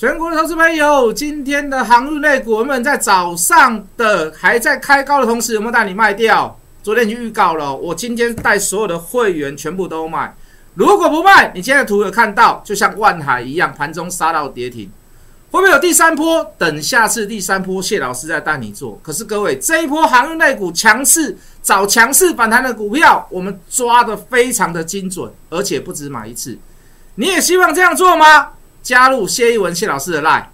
全国的投资朋友，今天的航运类股，我们在早上的还在开高的同时，有没有带你卖掉？昨天已经预告了，我今天带所有的会员全部都卖。如果不卖，你今天的图有看到，就像万海一样，盘中杀到跌停，会不会有第三波？等下次第三波，谢老师再带你做。可是各位，这一波航运类股强势找强势反弹的股票，我们抓的非常的精准，而且不止买一次。你也希望这样做吗？加入谢一文谢老师的 line。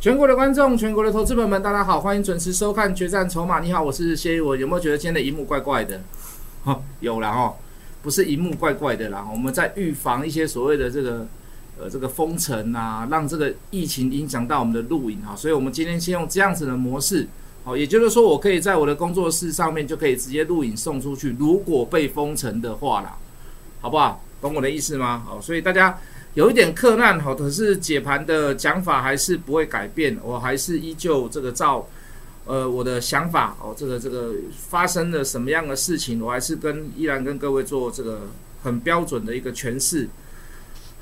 全国的观众，全国的投资朋友们，大家好，欢迎准时收看《决战筹码》。你好，我是谢一文。有没有觉得今天的荧幕怪怪的？哈，有了哈，不是荧幕怪怪的啦。我们在预防一些所谓的这个呃这个封城啊，让这个疫情影响到我们的录影哈。所以我们今天先用这样子的模式，好，也就是说我可以在我的工作室上面就可以直接录影送出去。如果被封城的话啦，好不好？懂我的意思吗？好，所以大家。有一点困难，好，可是解盘的讲法还是不会改变，我还是依旧这个照，呃，我的想法哦，这个这个发生了什么样的事情，我还是跟依然跟各位做这个很标准的一个诠释。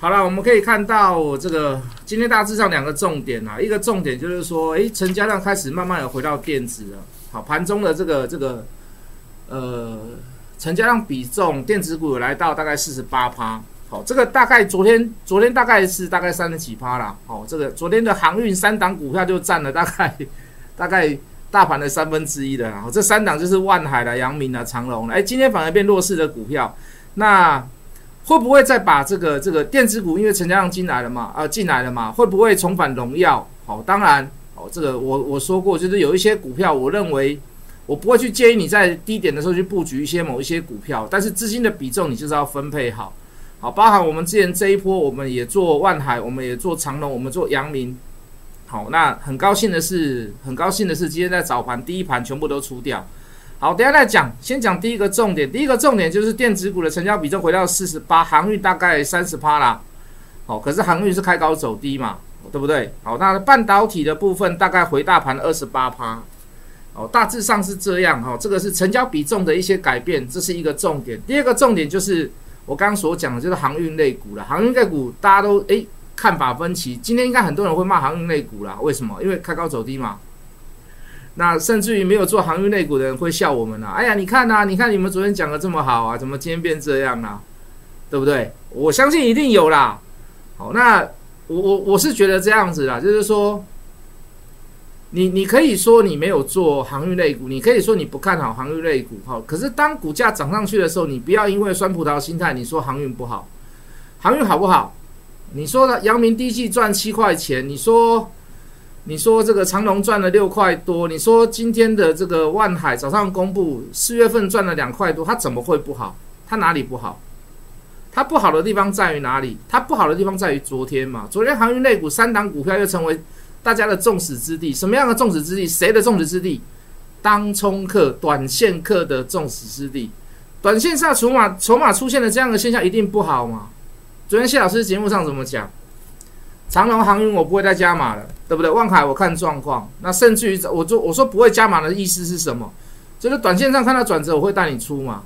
好了，我们可以看到这个今天大致上两个重点啊，一个重点就是说，诶，成交量开始慢慢的回到电子了，好，盘中的这个这个呃成交量比重，电子股有来到大概四十八趴。好，这个大概昨天昨天大概是大概三十几趴啦。好，这个昨天的航运三档股票就占了大概大概大盘的三分之一的。然后这三档就是万海的、阳明的、长隆。哎，今天反而变弱势的股票，那会不会再把这个这个电子股，因为成交量进来了嘛，啊进来了嘛，会不会重返荣耀？好，当然，哦，这个我我说过，就是有一些股票，我认为我不会去建议你在低点的时候去布局一些某一些股票，但是资金的比重你就是要分配好。好，包含我们之前这一波，我们也做万海，我们也做长隆，我们做阳明。好，那很高兴的是，很高兴的是，今天在早盘第一盘全部都出掉。好，等下再讲，先讲第一个重点。第一个重点就是电子股的成交比重回到四十八，航运大概三十趴啦。好，可是航运是开高走低嘛，对不对？好，那半导体的部分大概回大盘二十八趴。哦，大致上是这样哈。这个是成交比重的一些改变，这是一个重点。第二个重点就是。我刚刚所讲的就是航运类股了，航运类股大家都诶看法分歧。今天应该很多人会骂航运类股啦，为什么？因为开高走低嘛。那甚至于没有做航运类股的人会笑我们啦。哎呀，你看呐，你看你们昨天讲的这么好啊，怎么今天变这样啊？对不对？我相信一定有啦。好，那我我我是觉得这样子啦，就是说。你你可以说你没有做航运类股，你可以说你不看好航运类股，好。可是当股价涨上去的时候，你不要因为酸葡萄心态，你说航运不好，航运好不好？你说的阳明第一季赚七块钱，你说你说这个长隆赚了六块多，你说今天的这个万海早上公布四月份赚了两块多，它怎么会不好？它哪里不好？它不好的地方在于哪里？它不好的地方在于昨天嘛，昨天航运类股三档股票又成为。大家的众矢之的，什么样的众矢之的？谁的众矢之的？当冲客、短线客的众矢之的。短线上筹码筹码出现了这样的现象，一定不好嘛？昨天谢老师节目上怎么讲？长隆航运我不会再加码了，对不对？望海我看状况。那甚至于我就我说不会加码的意思是什么？就是短线上看到转折，我会带你出嘛。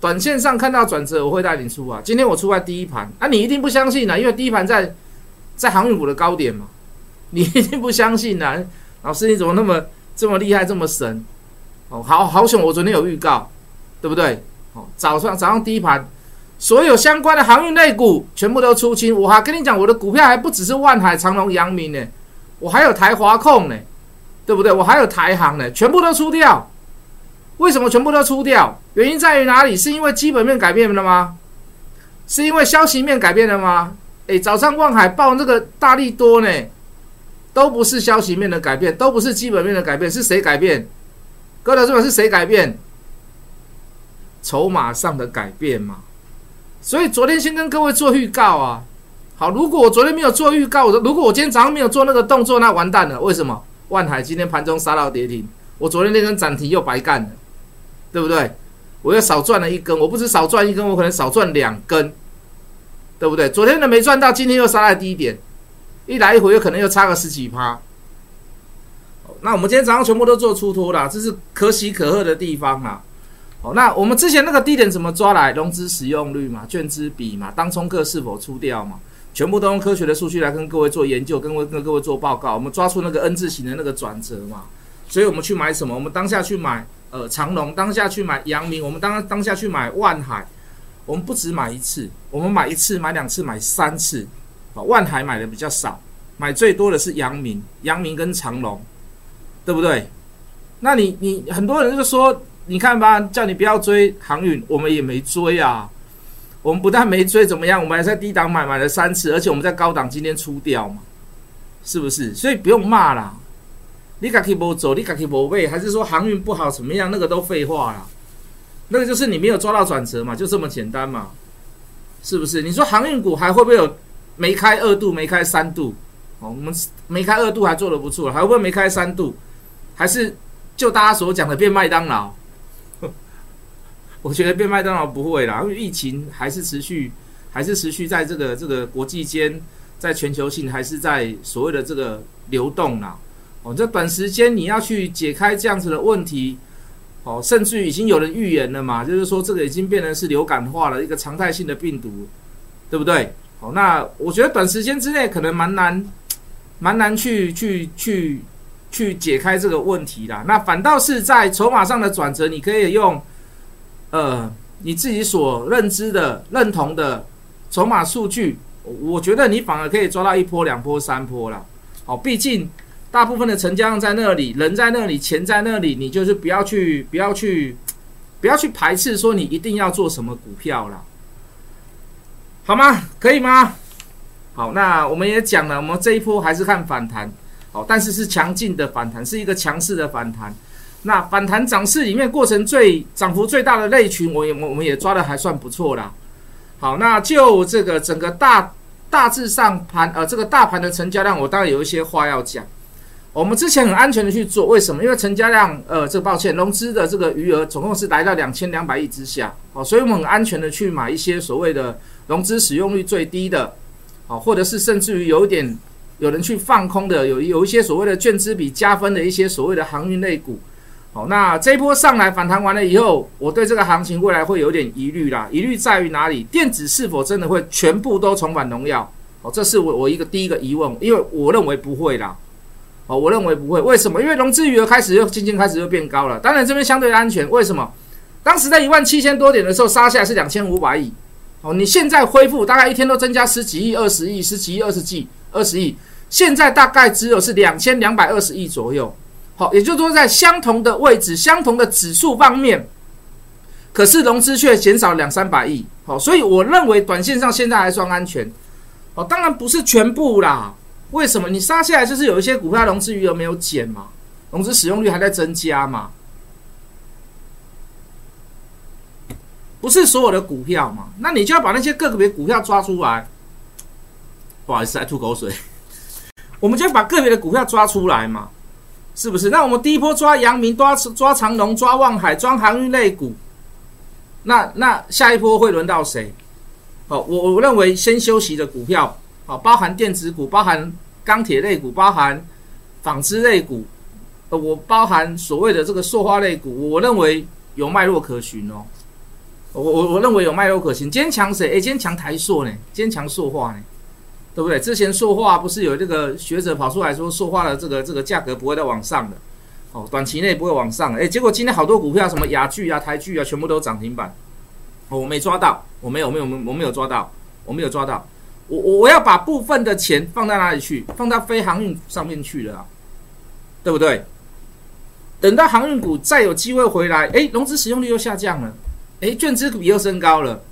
短线上看到转折，我会带你出啊。今天我出在第一盘，啊，你一定不相信啊，因为第一盘在在航运股的高点嘛。你一定不相信呐，老师你怎么那么这么厉害这么神？哦，好好险，我昨天有预告，对不对？哦，早上早上第一盘，所有相关的航运类股全部都出清。我还跟你讲，我的股票还不只是万海、长隆、阳明呢，我还有台华控呢，对不对？我还有台航呢，全部都出掉。为什么全部都出掉？原因在于哪里？是因为基本面改变了吗？是因为消息面改变了吗？诶，早上万海报那个大力多呢？都不是消息面的改变，都不是基本面的改变，是谁改变？各位老师是谁改变？筹码上的改变嘛。所以昨天先跟各位做预告啊。好，如果我昨天没有做预告，我如果我今天早上没有做那个动作，那完蛋了。为什么？万海今天盘中杀到跌停，我昨天那根涨停又白干了，对不对？我又少赚了一根，我不止少赚一根，我可能少赚两根，对不对？昨天的没赚到，今天又杀在低点，一来一回，又可能又差个十几趴。那我们今天早上全部都做出脱了，这是可喜可贺的地方啊。好，那我们之前那个低点怎么抓来？融资使用率嘛，券资比嘛，当冲客是否出掉嘛，全部都用科学的数据来跟各位做研究，跟跟各位做报告。我们抓出那个 N 字形的那个转折嘛，所以我们去买什么？我们当下去买。呃，长隆当下去买阳明，我们当当下去买万海，我们不止买一次，我们买一次、买两次、买三次，啊，万海买的比较少，买最多的是阳明，阳明跟长隆，对不对？那你你很多人就说，你看吧，叫你不要追航运，我们也没追啊，我们不但没追，怎么样？我们还在低档买，买了三次，而且我们在高档今天出掉嘛，是不是？所以不用骂啦。你敢去不走？你敢去不背？还是说航运不好怎么样？那个都废话啦。那个就是你没有抓到转折嘛，就这么简单嘛，是不是？你说航运股还会不会有没开二度、没开三度？哦，我们没开二度还做的不错，还会不会没开三度？还是就大家所讲的变麦当劳？我觉得变麦当劳不会啦，因为疫情还是持续，还是持续在这个这个国际间，在全球性还是在所谓的这个流动啦。哦，这短时间你要去解开这样子的问题，哦，甚至已经有人预言了嘛，就是说这个已经变成是流感化了一个常态性的病毒，对不对？哦，那我觉得短时间之内可能蛮难，蛮难去去去去解开这个问题啦。那反倒是在筹码上的转折，你可以用呃你自己所认知的、认同的筹码数据，我觉得你反而可以抓到一波、两波、三波了。好，毕竟。大部分的成交量在那里，人在那里，钱在那里，你就是不要去，不要去，不要去排斥说你一定要做什么股票了，好吗？可以吗？好，那我们也讲了，我们这一波还是看反弹，好，但是是强劲的反弹，是一个强势的反弹。那反弹涨势里面过程最涨幅最大的类群，我也我们也抓的还算不错啦。好，那就这个整个大大致上盘呃这个大盘的成交量，我当然有一些话要讲。我们之前很安全的去做，为什么？因为成交量，呃，这个抱歉，融资的这个余额总共是来到两千两百亿之下，哦，所以我们很安全的去买一些所谓的融资使用率最低的，哦，或者是甚至于有一点有人去放空的，有有一些所谓的券资比加分的一些所谓的航运类股，好，那这一波上来反弹完了以后，我对这个行情未来会有点疑虑啦，疑虑在于哪里？电子是否真的会全部都重返荣耀？哦，这是我我一个第一个疑问，因为我认为不会啦。哦，我认为不会，为什么？因为融资余额开始又渐渐开始又变高了。当然这边相对安全，为什么？当时在一万七千多点的时候杀下来是两千五百亿，哦，你现在恢复大概一天都增加十几亿、二十亿、十几亿、二十亿、二十亿，现在大概只有是两千两百二十亿左右。也就是说在相同的位置、相同的指数方面，可是融资却减少两三百亿。好，所以我认为短线上现在还算安全。哦，当然不是全部啦。为什么你杀下来就是有一些股票融资余额没有减嘛？融资使用率还在增加嘛？不是所有的股票嘛？那你就要把那些个别股票抓出来。不好意思，来吐口水。我们就要把个别的股票抓出来嘛？是不是？那我们第一波抓阳明，抓抓长龙，抓望海，抓航运类股。那那下一波会轮到谁？哦，我我认为先休息的股票。好，包含电子股，包含钢铁类股，包含纺织类股，呃，我包含所谓的这个塑化类股，我认为有脉络可循哦。我我我认为有脉络可循。坚强谁？诶，坚强台塑呢？坚强塑化呢？对不对？之前塑化不是有这个学者跑出来说，塑化的这个这个价格不会再往上的，哦，短期内不会往上。诶，结果今天好多股票，什么雅聚啊、台聚啊，全部都涨停板。哦我没抓到，我没有，没有，我没有抓到，我没有抓到。我我我要把部分的钱放到哪里去？放到非航运上面去了，对不对？等到航运股再有机会回来，哎，融资使用率又下降了，哎，券资比又升高了，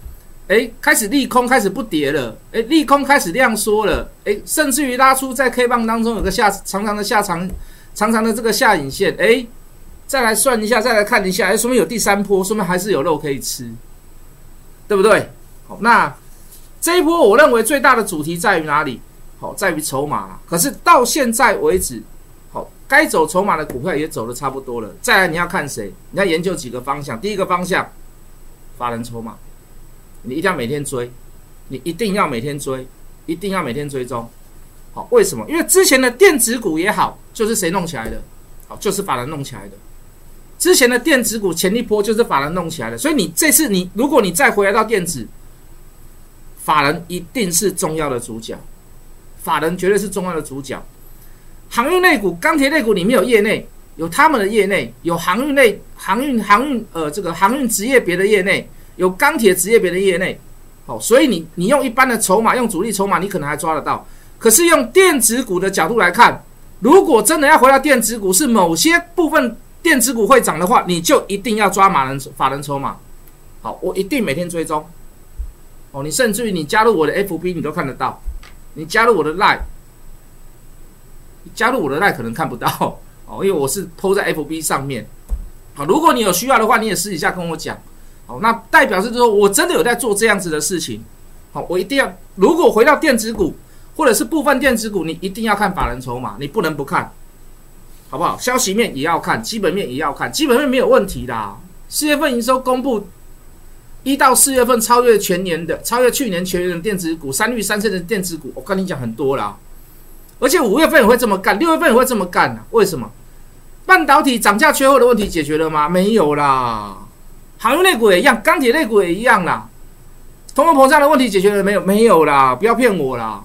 哎，开始利空开始不跌了，哎，利空开始量缩了，哎，甚至于拉出在 K 棒当中有个下长长的下长长长的这个下影线，哎，再来算一下，再来看一下，哎，说明有第三波，说明还是有肉可以吃，对不对？好，那。这一波我认为最大的主题在于哪里？好，在于筹码可是到现在为止，好，该走筹码的股票也走的差不多了。再来你要看谁？你要研究几个方向。第一个方向，法人筹码，你一定要每天追，你一定要每天追，一定要每天追踪。好，为什么？因为之前的电子股也好，就是谁弄起来的？好，就是法人弄起来的。之前的电子股前一波就是法人弄起来的，所以你这次你如果你再回来到电子，法人一定是重要的主角，法人绝对是重要的主角。航运类股、钢铁类股里面有业内，有他们的业内，有航运类、航运、航运呃这个航运职业别的业内，有钢铁职业别的业内。好，所以你你用一般的筹码，用主力筹码，你可能还抓得到。可是用电子股的角度来看，如果真的要回到电子股，是某些部分电子股会涨的话，你就一定要抓马人法人筹码。好，我一定每天追踪。哦，你甚至于你加入我的 FB，你都看得到。你加入我的 Line，加入我的 Line 可能看不到 哦，因为我是 PO 在 FB 上面。好，如果你有需要的话，你也私底下跟我讲。那代表是说我真的有在做这样子的事情。好，我一定要，如果回到电子股。或者是部分电子股，你一定要看法人筹码，你不能不看，好不好？消息面也要看，基本面也要看，基本面没有问题的。四月份营收公布，一到四月份超越全年的，超越去年全年的电子股，三率三升的电子股，我跟你讲很多啦。而且五月份也会这么干，六月份也会这么干？为什么？半导体涨价缺货的问题解决了吗？没有啦。航运类股也一样，钢铁类股也一样啦。通货膨胀的问题解决了没有？没有啦，不要骗我啦。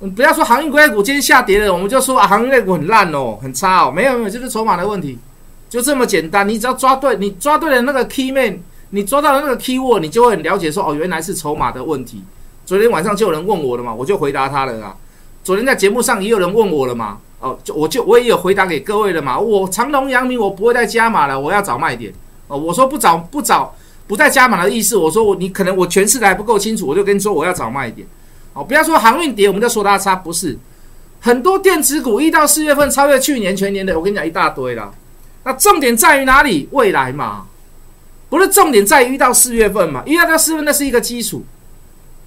嗯不要说航运股今天下跌了，我们就说啊，航运类股很烂哦，很差哦。没有没有，就是筹码的问题，就这么简单。你只要抓对，你抓对了那个 key man，你抓到了那个 key word，你就会很了解说哦，原来是筹码的问题。昨天晚上就有人问我了嘛，我就回答他了啊。昨天在节目上也有人问我了嘛，哦，就我就我也有回答给各位了嘛。我长隆、阳明我不会再加码了，我要找卖点哦。我说不找不找不再加码的意思，我说我你可能我诠释的还不够清楚，我就跟你说我要找卖点。哦，不要说航运跌，我们就说它差，不是很多电子股一到四月份超越去年全年的，我跟你讲一大堆了。那重点在于哪里？未来嘛，不是重点在于一到四月份嘛？一到四月份那是一个基础，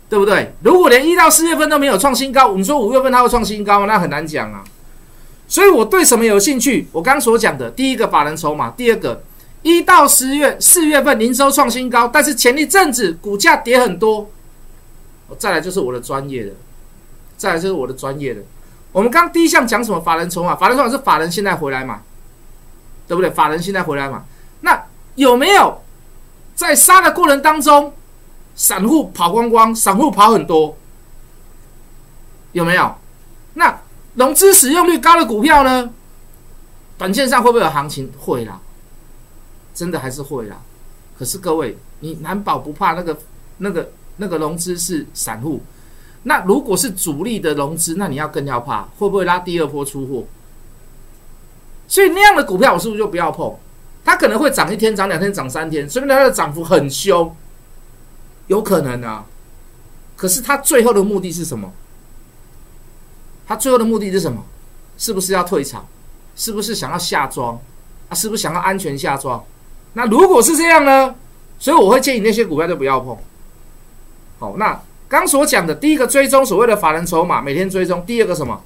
对不对？如果连一到四月份都没有创新高，我们说五月份它会创新高吗？那很难讲啊。所以我对什么有兴趣？我刚所讲的，第一个法人筹码，第二个一到十月四月份营收创新高，但是前一阵子股价跌很多。再来就是我的专业的，再来就是我的专业的。我们刚第一项讲什么？法人筹码，法人筹码是法人现在回来嘛，对不对？法人现在回来嘛，那有没有在杀的过程当中，散户跑光光，散户跑很多，有没有？那融资使用率高的股票呢？短线上会不会有行情？会啦，真的还是会啦。可是各位，你难保不怕那个那个。那个融资是散户，那如果是主力的融资，那你要更要怕，会不会拉第二波出货？所以那样的股票，我是不是就不要碰？它可能会涨一天、涨两天、涨三天，说明它的涨幅很凶，有可能啊。可是它最后的目的是什么？它最后的目的是什么？是不是要退场？是不是想要下庄？啊，是不是想要安全下庄？那如果是这样呢？所以我会建议那些股票就不要碰。好，那刚所讲的第一个追踪所谓的法人筹码，每天追踪。第二个什么？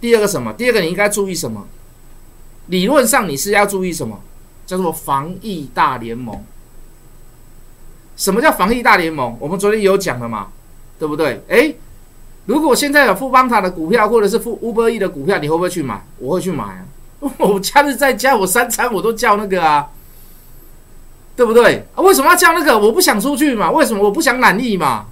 第二个什么？第二个你应该注意什么？理论上你是要注意什么？叫做防疫大联盟。什么叫防疫大联盟？我们昨天有讲了嘛，对不对？诶，如果现在有富邦塔的股票，或者是富乌波 E 的股票，你会不会去买？我会去买啊！我假日在家，我三餐我都叫那个啊。对不对？为什么要叫那个？我不想出去嘛？为什么我不想懒意嘛？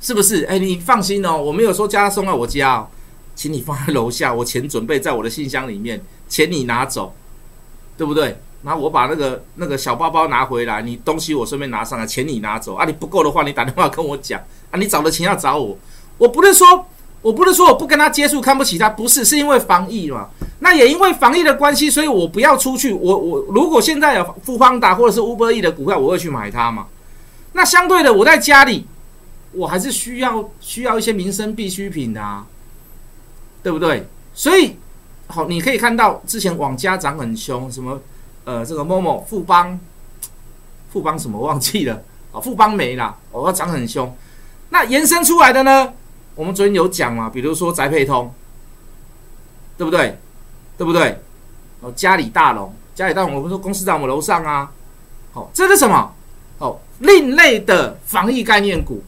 是不是？哎，你放心哦，我没有说叫他送到我家，请你放在楼下，我钱准备在我的信箱里面，钱你拿走，对不对？然后我把那个那个小包包拿回来，你东西我顺便拿上来，钱你拿走啊！你不够的话，你打电话跟我讲啊！你找的钱要找我，我不是说。我不是说我不跟他接触，看不起他，不是，是因为防疫嘛。那也因为防疫的关系，所以我不要出去。我我如果现在有富邦达或者是乌波 E 的股票，我会去买它嘛。那相对的，我在家里，我还是需要需要一些民生必需品的，对不对？所以好，你可以看到之前网家涨很凶，什么呃这个某某富邦富邦什么忘记了啊，富邦没了，哦要涨很凶。那延伸出来的呢？我们昨天有讲嘛，比如说宅配通，对不对？对不对？哦，嘉里大龙，嘉里大龙，我们说公司在我们楼上啊。好，这是什么？哦，另类的防疫概念股，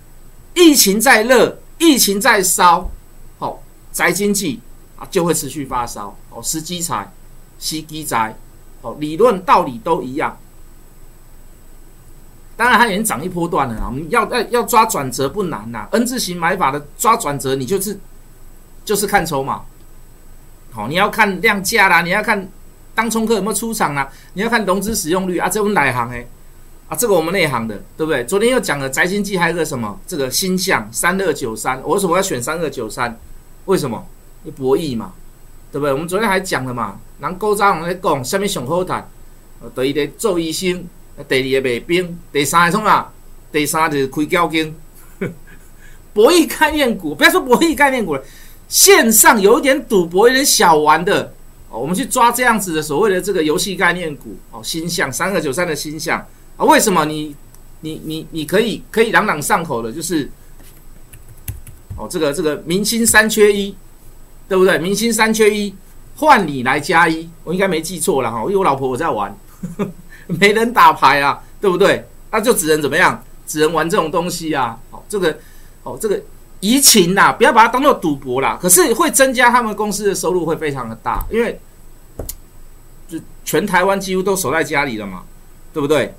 疫情在热，疫情在烧，哦，宅经济啊就会持续发烧，哦，时机财、吸机宅，哦，理论道理都一样。当然，它已经涨一波段了啊！我们要要要抓转折不难呐，N 字形买法的抓转折，你就是就是看筹码，好，你要看量价啦，你要看当冲客有没有出场啦，你要看融资使用率啊，这我们哪行诶？啊，这个我们内行的，对不对？昨天又讲了宅经济，还有个什么这个星象三二九三，我为什么要选三二九三？为什么？博弈嘛，对不对？我们昨天还讲了嘛，人高招人在讲，下面上好谈，对一个做医生。第二个卖冰，第三个什么？第三就是开交警，博弈概念股，不要说博弈概念股了，线上有一点赌博、有点小玩的哦，我们去抓这样子的所谓的这个游戏概念股哦，新象三二九三的新象啊，为什么你你你你可以可以朗朗上口的，就是哦，这个这个明星三缺一，对不对？明星三缺一，换你来加一，我应该没记错了哈，因为我老婆我在玩。没人打牌啊，对不对？那就只能怎么样？只能玩这种东西啊。好，这个，哦，这个移情呐，不要把它当做赌博啦。可是会增加他们公司的收入会非常的大，因为就全台湾几乎都守在家里了嘛，对不对？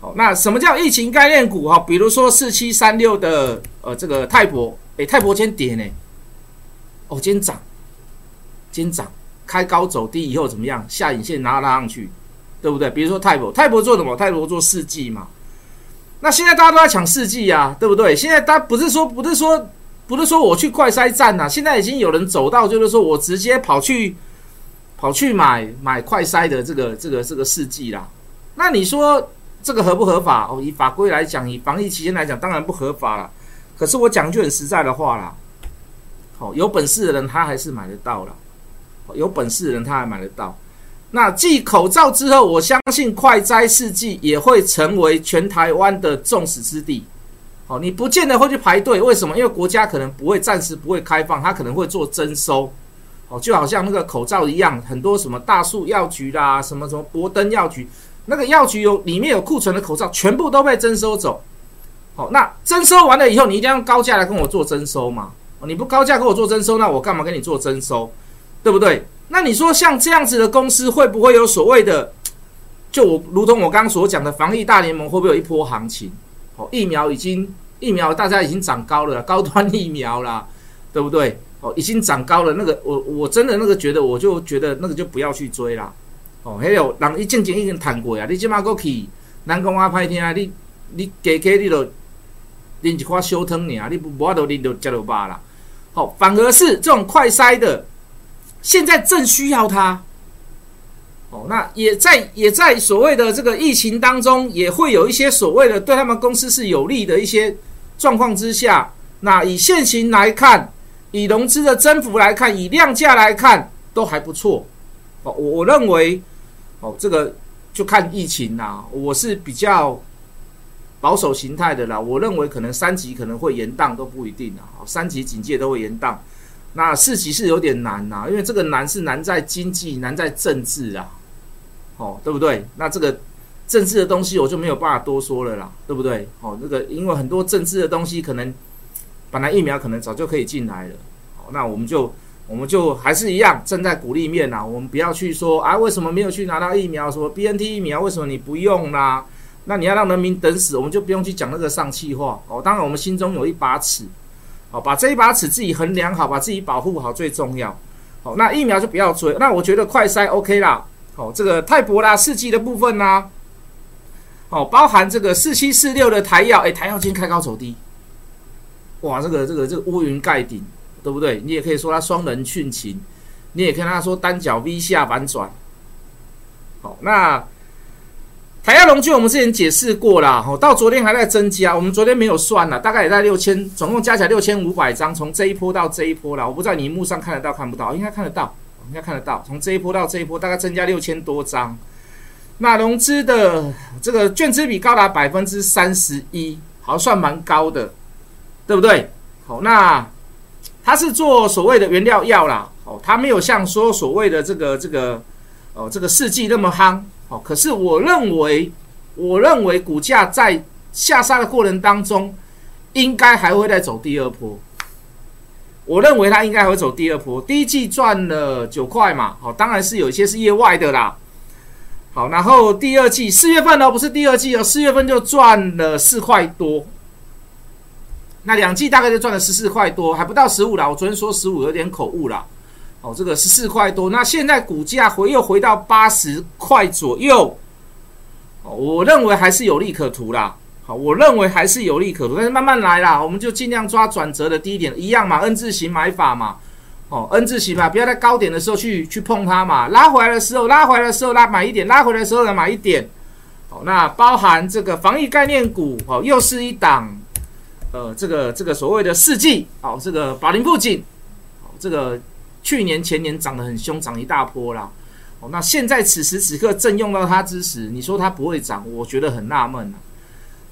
好，那什么叫疫情概念股？哈，比如说四七三六的呃这个泰博，诶，泰博今天跌呢，哦，今天涨，今天涨，开高走低以后怎么样？下影线拉拉上去。对不对？比如说泰博，泰博做什么？泰博做四 G 嘛。那现在大家都在抢四 G 啊，对不对？现在大家不是说不是说不是说我去快筛站呐，现在已经有人走到就是说我直接跑去跑去买买快筛的这个这个这个四 G 啦。那你说这个合不合法？哦，以法规来讲，以防疫期间来讲，当然不合法了。可是我讲句很实在的话啦，好，有本事的人他还是买得到了，有本事的人他还买得到。那继口罩之后，我相信快哉试剂也会成为全台湾的众矢之的。好，你不见得会去排队，为什么？因为国家可能不会暂时不会开放，它可能会做征收。哦，就好像那个口罩一样，很多什么大树药局啦，什么什么博登药局，那个药局有里面有库存的口罩，全部都被征收走。好，那征收完了以后，你一定要高价来跟我做征收嘛？你不高价跟我做征收，那我干嘛跟你做征收？对不对？那你说像这样子的公司会不会有所谓的？就我如同我刚刚所讲的防疫大联盟会不会有一波行情？哦，疫苗已经疫苗大家已经涨高了，高端疫苗啦，对不对？哦，已经涨高了。那个我我真的那个觉得，我就觉得那个就不要去追啦。哦，还有人一正经已经谈过呀，你即马过去，人讲我歹听，你你加加你都拎一块小汤尔，你不无法度啉到食到饱啦。好，反而是这种快筛的。现在正需要它，哦，那也在也在所谓的这个疫情当中，也会有一些所谓的对他们公司是有利的一些状况之下，那以现行来看，以融资的增幅来看，以量价来看，都还不错，哦，我我认为，哦，这个就看疫情啦，我是比较保守形态的啦，我认为可能三级可能会延宕都不一定啊，三级警戒都会延宕。那四级是有点难呐，因为这个难是难在经济，难在政治啊，哦，对不对？那这个政治的东西我就没有办法多说了啦，对不对？哦，那个因为很多政治的东西可能本来疫苗可能早就可以进来了，好，那我们就我们就还是一样站在鼓励面呐，我们不要去说啊，为什么没有去拿到疫苗？什么 BNT 疫苗为什么你不用啦？那你要让人民等死，我们就不用去讲那个丧气话哦。当然我们心中有一把尺。好，把这一把尺自己衡量好，把自己保护好最重要。好，那疫苗就不要追。那我觉得快筛 OK 啦。好，这个泰博啦、四季的部分呢，好，包含这个四七四六的台药，哎，台药今天开高走低，哇，这个这个这个乌云盖顶，对不对？你也可以说它双人殉情，你也可以它说单脚 V 下反转。好，那。台亚龙具我们之前解释过了，吼，到昨天还在增加，我们昨天没有算了，大概也在六千，总共加起来六千五百张，从这一波到这一波了，我不知道你幕上看得到看不到，应该看得到，应该看得到，从这一波到这一波大概增加六千多张，那融资的这个券资比高达百分之三十一，好算蛮高的，对不对？好，那它是做所谓的原料药啦，哦，它没有像说所谓的这个这个哦这个试剂那么夯。好，可是我认为，我认为股价在下杀的过程当中，应该还会再走第二波。我认为它应该会走第二波。第一季赚了九块嘛，好，当然是有一些是业外的啦。好，然后第二季四月份呢，不是第二季哦，四月份就赚了四块多。那两季大概就赚了十四块多，还不到十五啦。我昨天说十五有点口误啦。哦，这个十四块多，那现在股价回又回到八十块左右。我认为还是有利可图啦。好，我认为还是有利可图，但是慢慢来啦，我们就尽量抓转折的低点，一样嘛，N 字形买法嘛。哦，N 字形嘛，不要在高点的时候去去碰它嘛，拉回来的时候，拉回来的时候拉买一点，拉回来的时候来买一点。好，那包含这个防疫概念股，哦，又是一档。呃，这个这个所谓的四季，哦，这个宝林富锦，哦，这个去年前年涨得很凶，涨一大波啦，哦，那现在此时此刻正用到它之时，你说它不会涨，我觉得很纳闷啊。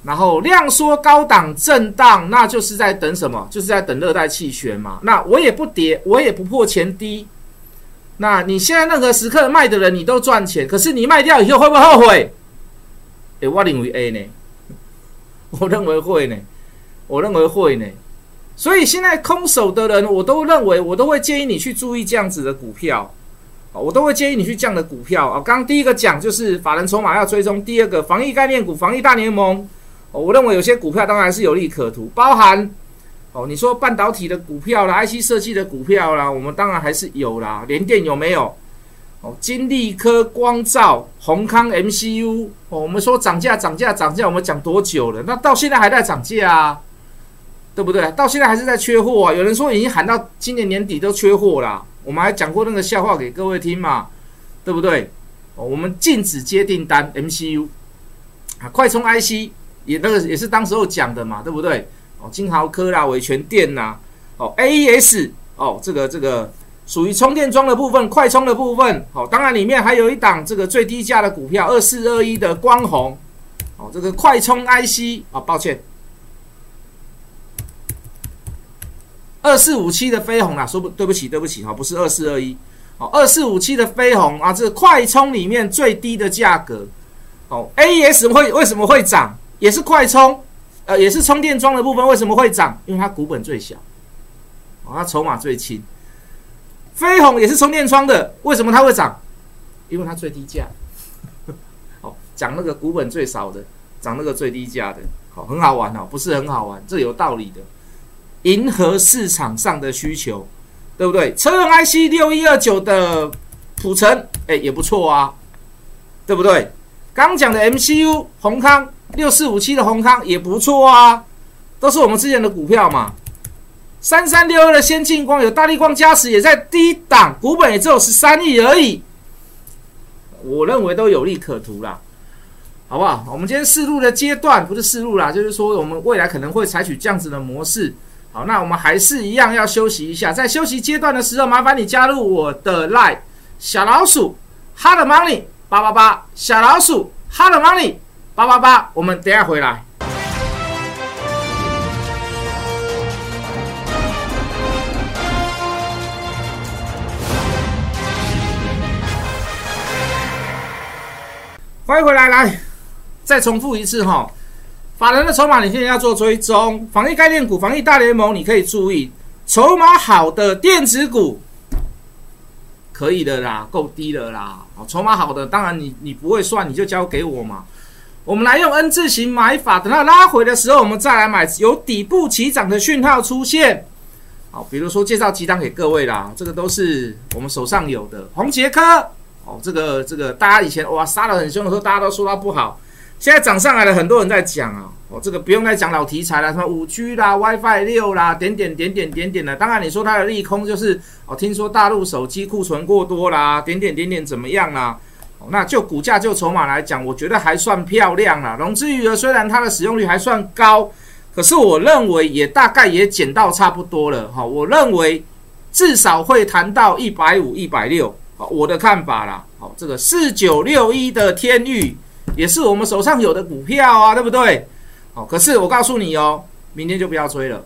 然后量缩高档震荡，那就是在等什么？就是在等热带气旋嘛。那我也不跌，我也不破前低。那你现在任何时刻卖的人，你都赚钱，可是你卖掉以后会不会后悔？诶，我认为 A 呢，我认为会呢。我认为会呢，所以现在空手的人，我都认为我都会建议你去注意这样子的股票，我都会建议你去这样的股票啊。刚刚第一个讲就是法人筹码要追踪，第二个防疫概念股、防疫大联盟，我认为有些股票当然是有利可图，包含哦，你说半导体的股票啦、IC 设计的股票啦，我们当然还是有啦。联电有没有？哦，金利科、光照、宏康、MCU，哦，我们说涨价、涨价、涨价，我们讲多久了？那到现在还在涨价啊？对不对？到现在还是在缺货啊！有人说已经喊到今年年底都缺货啦。我们还讲过那个笑话给各位听嘛，对不对？哦，我们禁止接订单，MCU 啊，快充 IC 也那个也是当时候讲的嘛，对不对？哦，金豪科啦，伟全电呐，哦，AES 哦，这个这个属于充电桩的部分，快充的部分。好，当然里面还有一档这个最低价的股票，二四二一的光弘，哦，这个快充 IC 啊，抱歉。二四五七的飞鸿啊，说不对不起，对不起哈，不是二四二一，哦，二四五七的飞鸿啊，这快充里面最低的价格，哦，A S 会为什么会涨？也是快充，呃，也是充电桩的部分为什么会涨？因为它股本最小，哦，它筹码最轻。飞鸿也是充电桩的，为什么它会涨？因为它最低价。哦，讲那个股本最少的，涨那个最低价的，好，很好玩哦，不是很好玩，这有道理的。迎合市场上的需求，对不对？车用 IC 六一二九的普成，哎，也不错啊，对不对？刚讲的 MCU 宏康六四五七的宏康也不错啊，都是我们之前的股票嘛。三三六二的先进光有大力光加持，也在低档，股本也只有十三亿而已，我认为都有利可图啦，好不好？我们今天试录的阶段不是试录啦，就是说我们未来可能会采取这样子的模式。好，那我们还是一样要休息一下。在休息阶段的时候，麻烦你加入我的 Line 小老鼠 Hard Money 八八八，小老鼠 Hard Money 八八八。我们等下回来。欢迎回来，来再重复一次哈。法人的筹码，你现在要做追踪。防疫概念股、防疫大联盟，你可以注意筹码好的电子股，可以的啦，够低的啦。好，筹码好的，当然你你不会算，你就交给我嘛。我们来用 N 字形买法，等它拉回的时候，我们再来买，有底部起涨的讯号出现。好，比如说介绍几档给各位啦，这个都是我们手上有的。红杰科，哦，这个这个大家以前哇杀的很凶的时候，大家都说它不好。现在涨上来了，很多人在讲啊，哦，这个不用再讲老题材了，什么五 G 啦、WiFi 六啦，点点点点点点的。当然，你说它的利空就是哦，听说大陆手机库存过多啦，点点点点怎么样啦？那就股价就筹码来讲，我觉得还算漂亮啦。融资余额虽然它的使用率还算高，可是我认为也大概也减到差不多了哈。我认为至少会谈到一百五、一百六，好，我的看法啦。好，这个四九六一的天域。也是我们手上有的股票啊，对不对？好，可是我告诉你哦，明天就不要追了。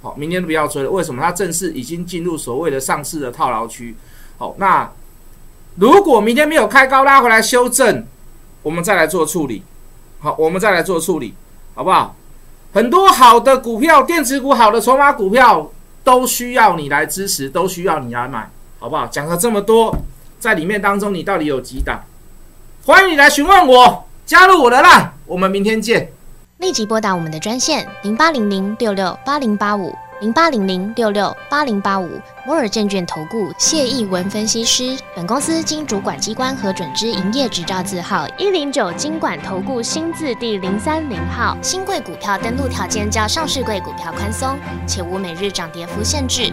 好，明天就不要追了。为什么？它正式已经进入所谓的上市的套牢区。好，那如果明天没有开高拉回来修正，我们再来做处理。好，我们再来做处理。好不好？很多好的股票，电子股好的筹码股票都需要你来支持，都需要你来买，好不好？讲了这么多，在里面当中你到底有几档？欢迎你来询问我，加入我的 line，我们明天见。立即拨打我们的专线零八零零六六八零八五零八零零六六八零八五摩尔证券投顾谢义文分析师。本公司经主管机关核准之营业执照字号一零九金管投顾新字第零三零号。新贵股票登录条件较上市贵股票宽松，且无每日涨跌幅限制。